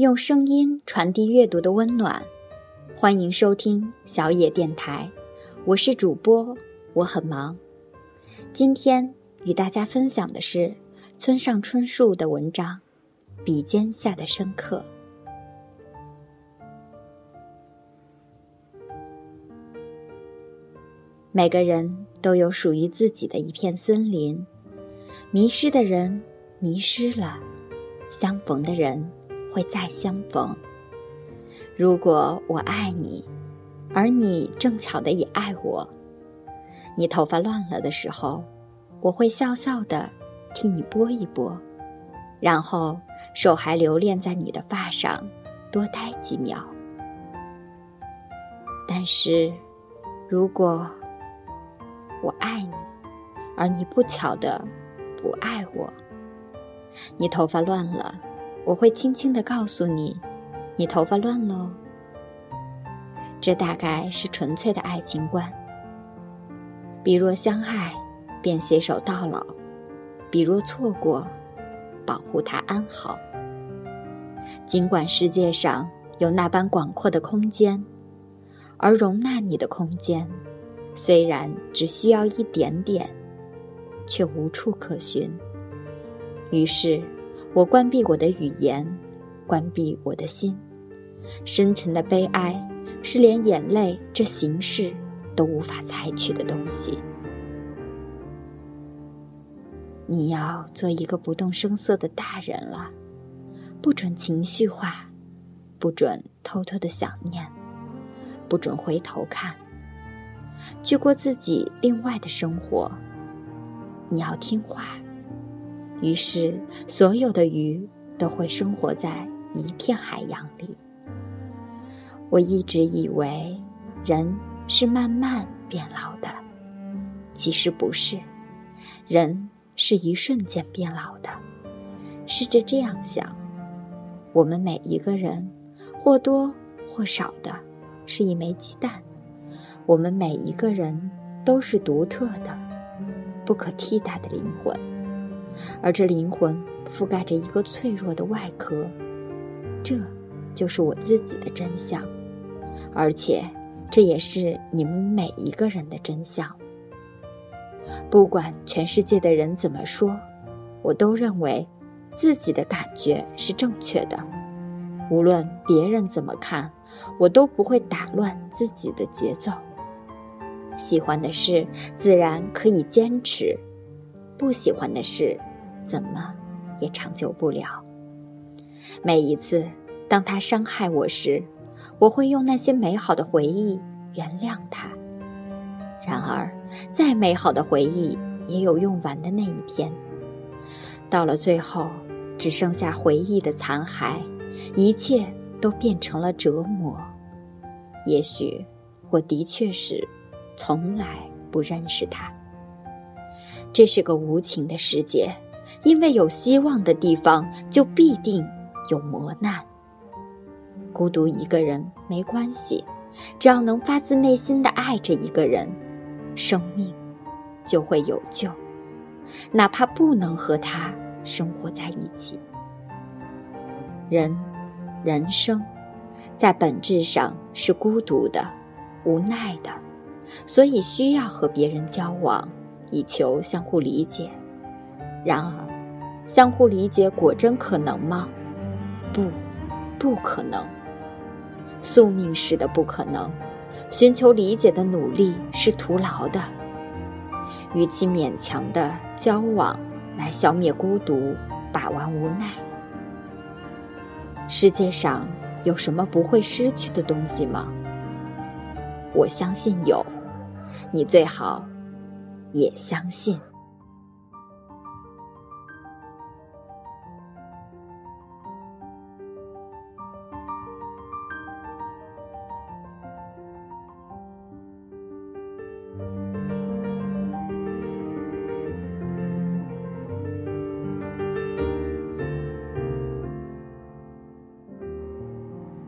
用声音传递阅读的温暖，欢迎收听小野电台，我是主播，我很忙。今天与大家分享的是村上春树的文章《笔尖下的深刻》。每个人都有属于自己的一片森林，迷失的人迷失了，相逢的人。会再相逢。如果我爱你，而你正巧的也爱我，你头发乱了的时候，我会笑笑的替你拨一拨，然后手还留恋在你的发上，多待几秒。但是，如果我爱你，而你不巧的不爱我，你头发乱了。我会轻轻地告诉你，你头发乱喽。这大概是纯粹的爱情观。比若相爱，便携手到老；比若错过，保护他安好。尽管世界上有那般广阔的空间，而容纳你的空间，虽然只需要一点点，却无处可寻。于是。我关闭我的语言，关闭我的心。深沉的悲哀，是连眼泪这形式都无法采取的东西。你要做一个不动声色的大人了，不准情绪化，不准偷偷的想念，不准回头看，去过自己另外的生活。你要听话。于是，所有的鱼都会生活在一片海洋里。我一直以为，人是慢慢变老的，其实不是，人是一瞬间变老的。试着这样想，我们每一个人，或多或少的，是一枚鸡蛋。我们每一个人都是独特的、不可替代的灵魂。而这灵魂覆盖着一个脆弱的外壳，这就是我自己的真相，而且这也是你们每一个人的真相。不管全世界的人怎么说，我都认为自己的感觉是正确的。无论别人怎么看，我都不会打乱自己的节奏。喜欢的事自然可以坚持，不喜欢的事。怎么也长久不了。每一次当他伤害我时，我会用那些美好的回忆原谅他。然而，再美好的回忆也有用完的那一天。到了最后，只剩下回忆的残骸，一切都变成了折磨。也许我的确是从来不认识他。这是个无情的世界。因为有希望的地方，就必定有磨难。孤独一个人没关系，只要能发自内心的爱着一个人，生命就会有救。哪怕不能和他生活在一起，人，人生，在本质上是孤独的、无奈的，所以需要和别人交往，以求相互理解。然而，相互理解果真可能吗？不，不可能。宿命式的不可能。寻求理解的努力是徒劳的。与其勉强的交往来消灭孤独，把玩无奈。世界上有什么不会失去的东西吗？我相信有，你最好也相信。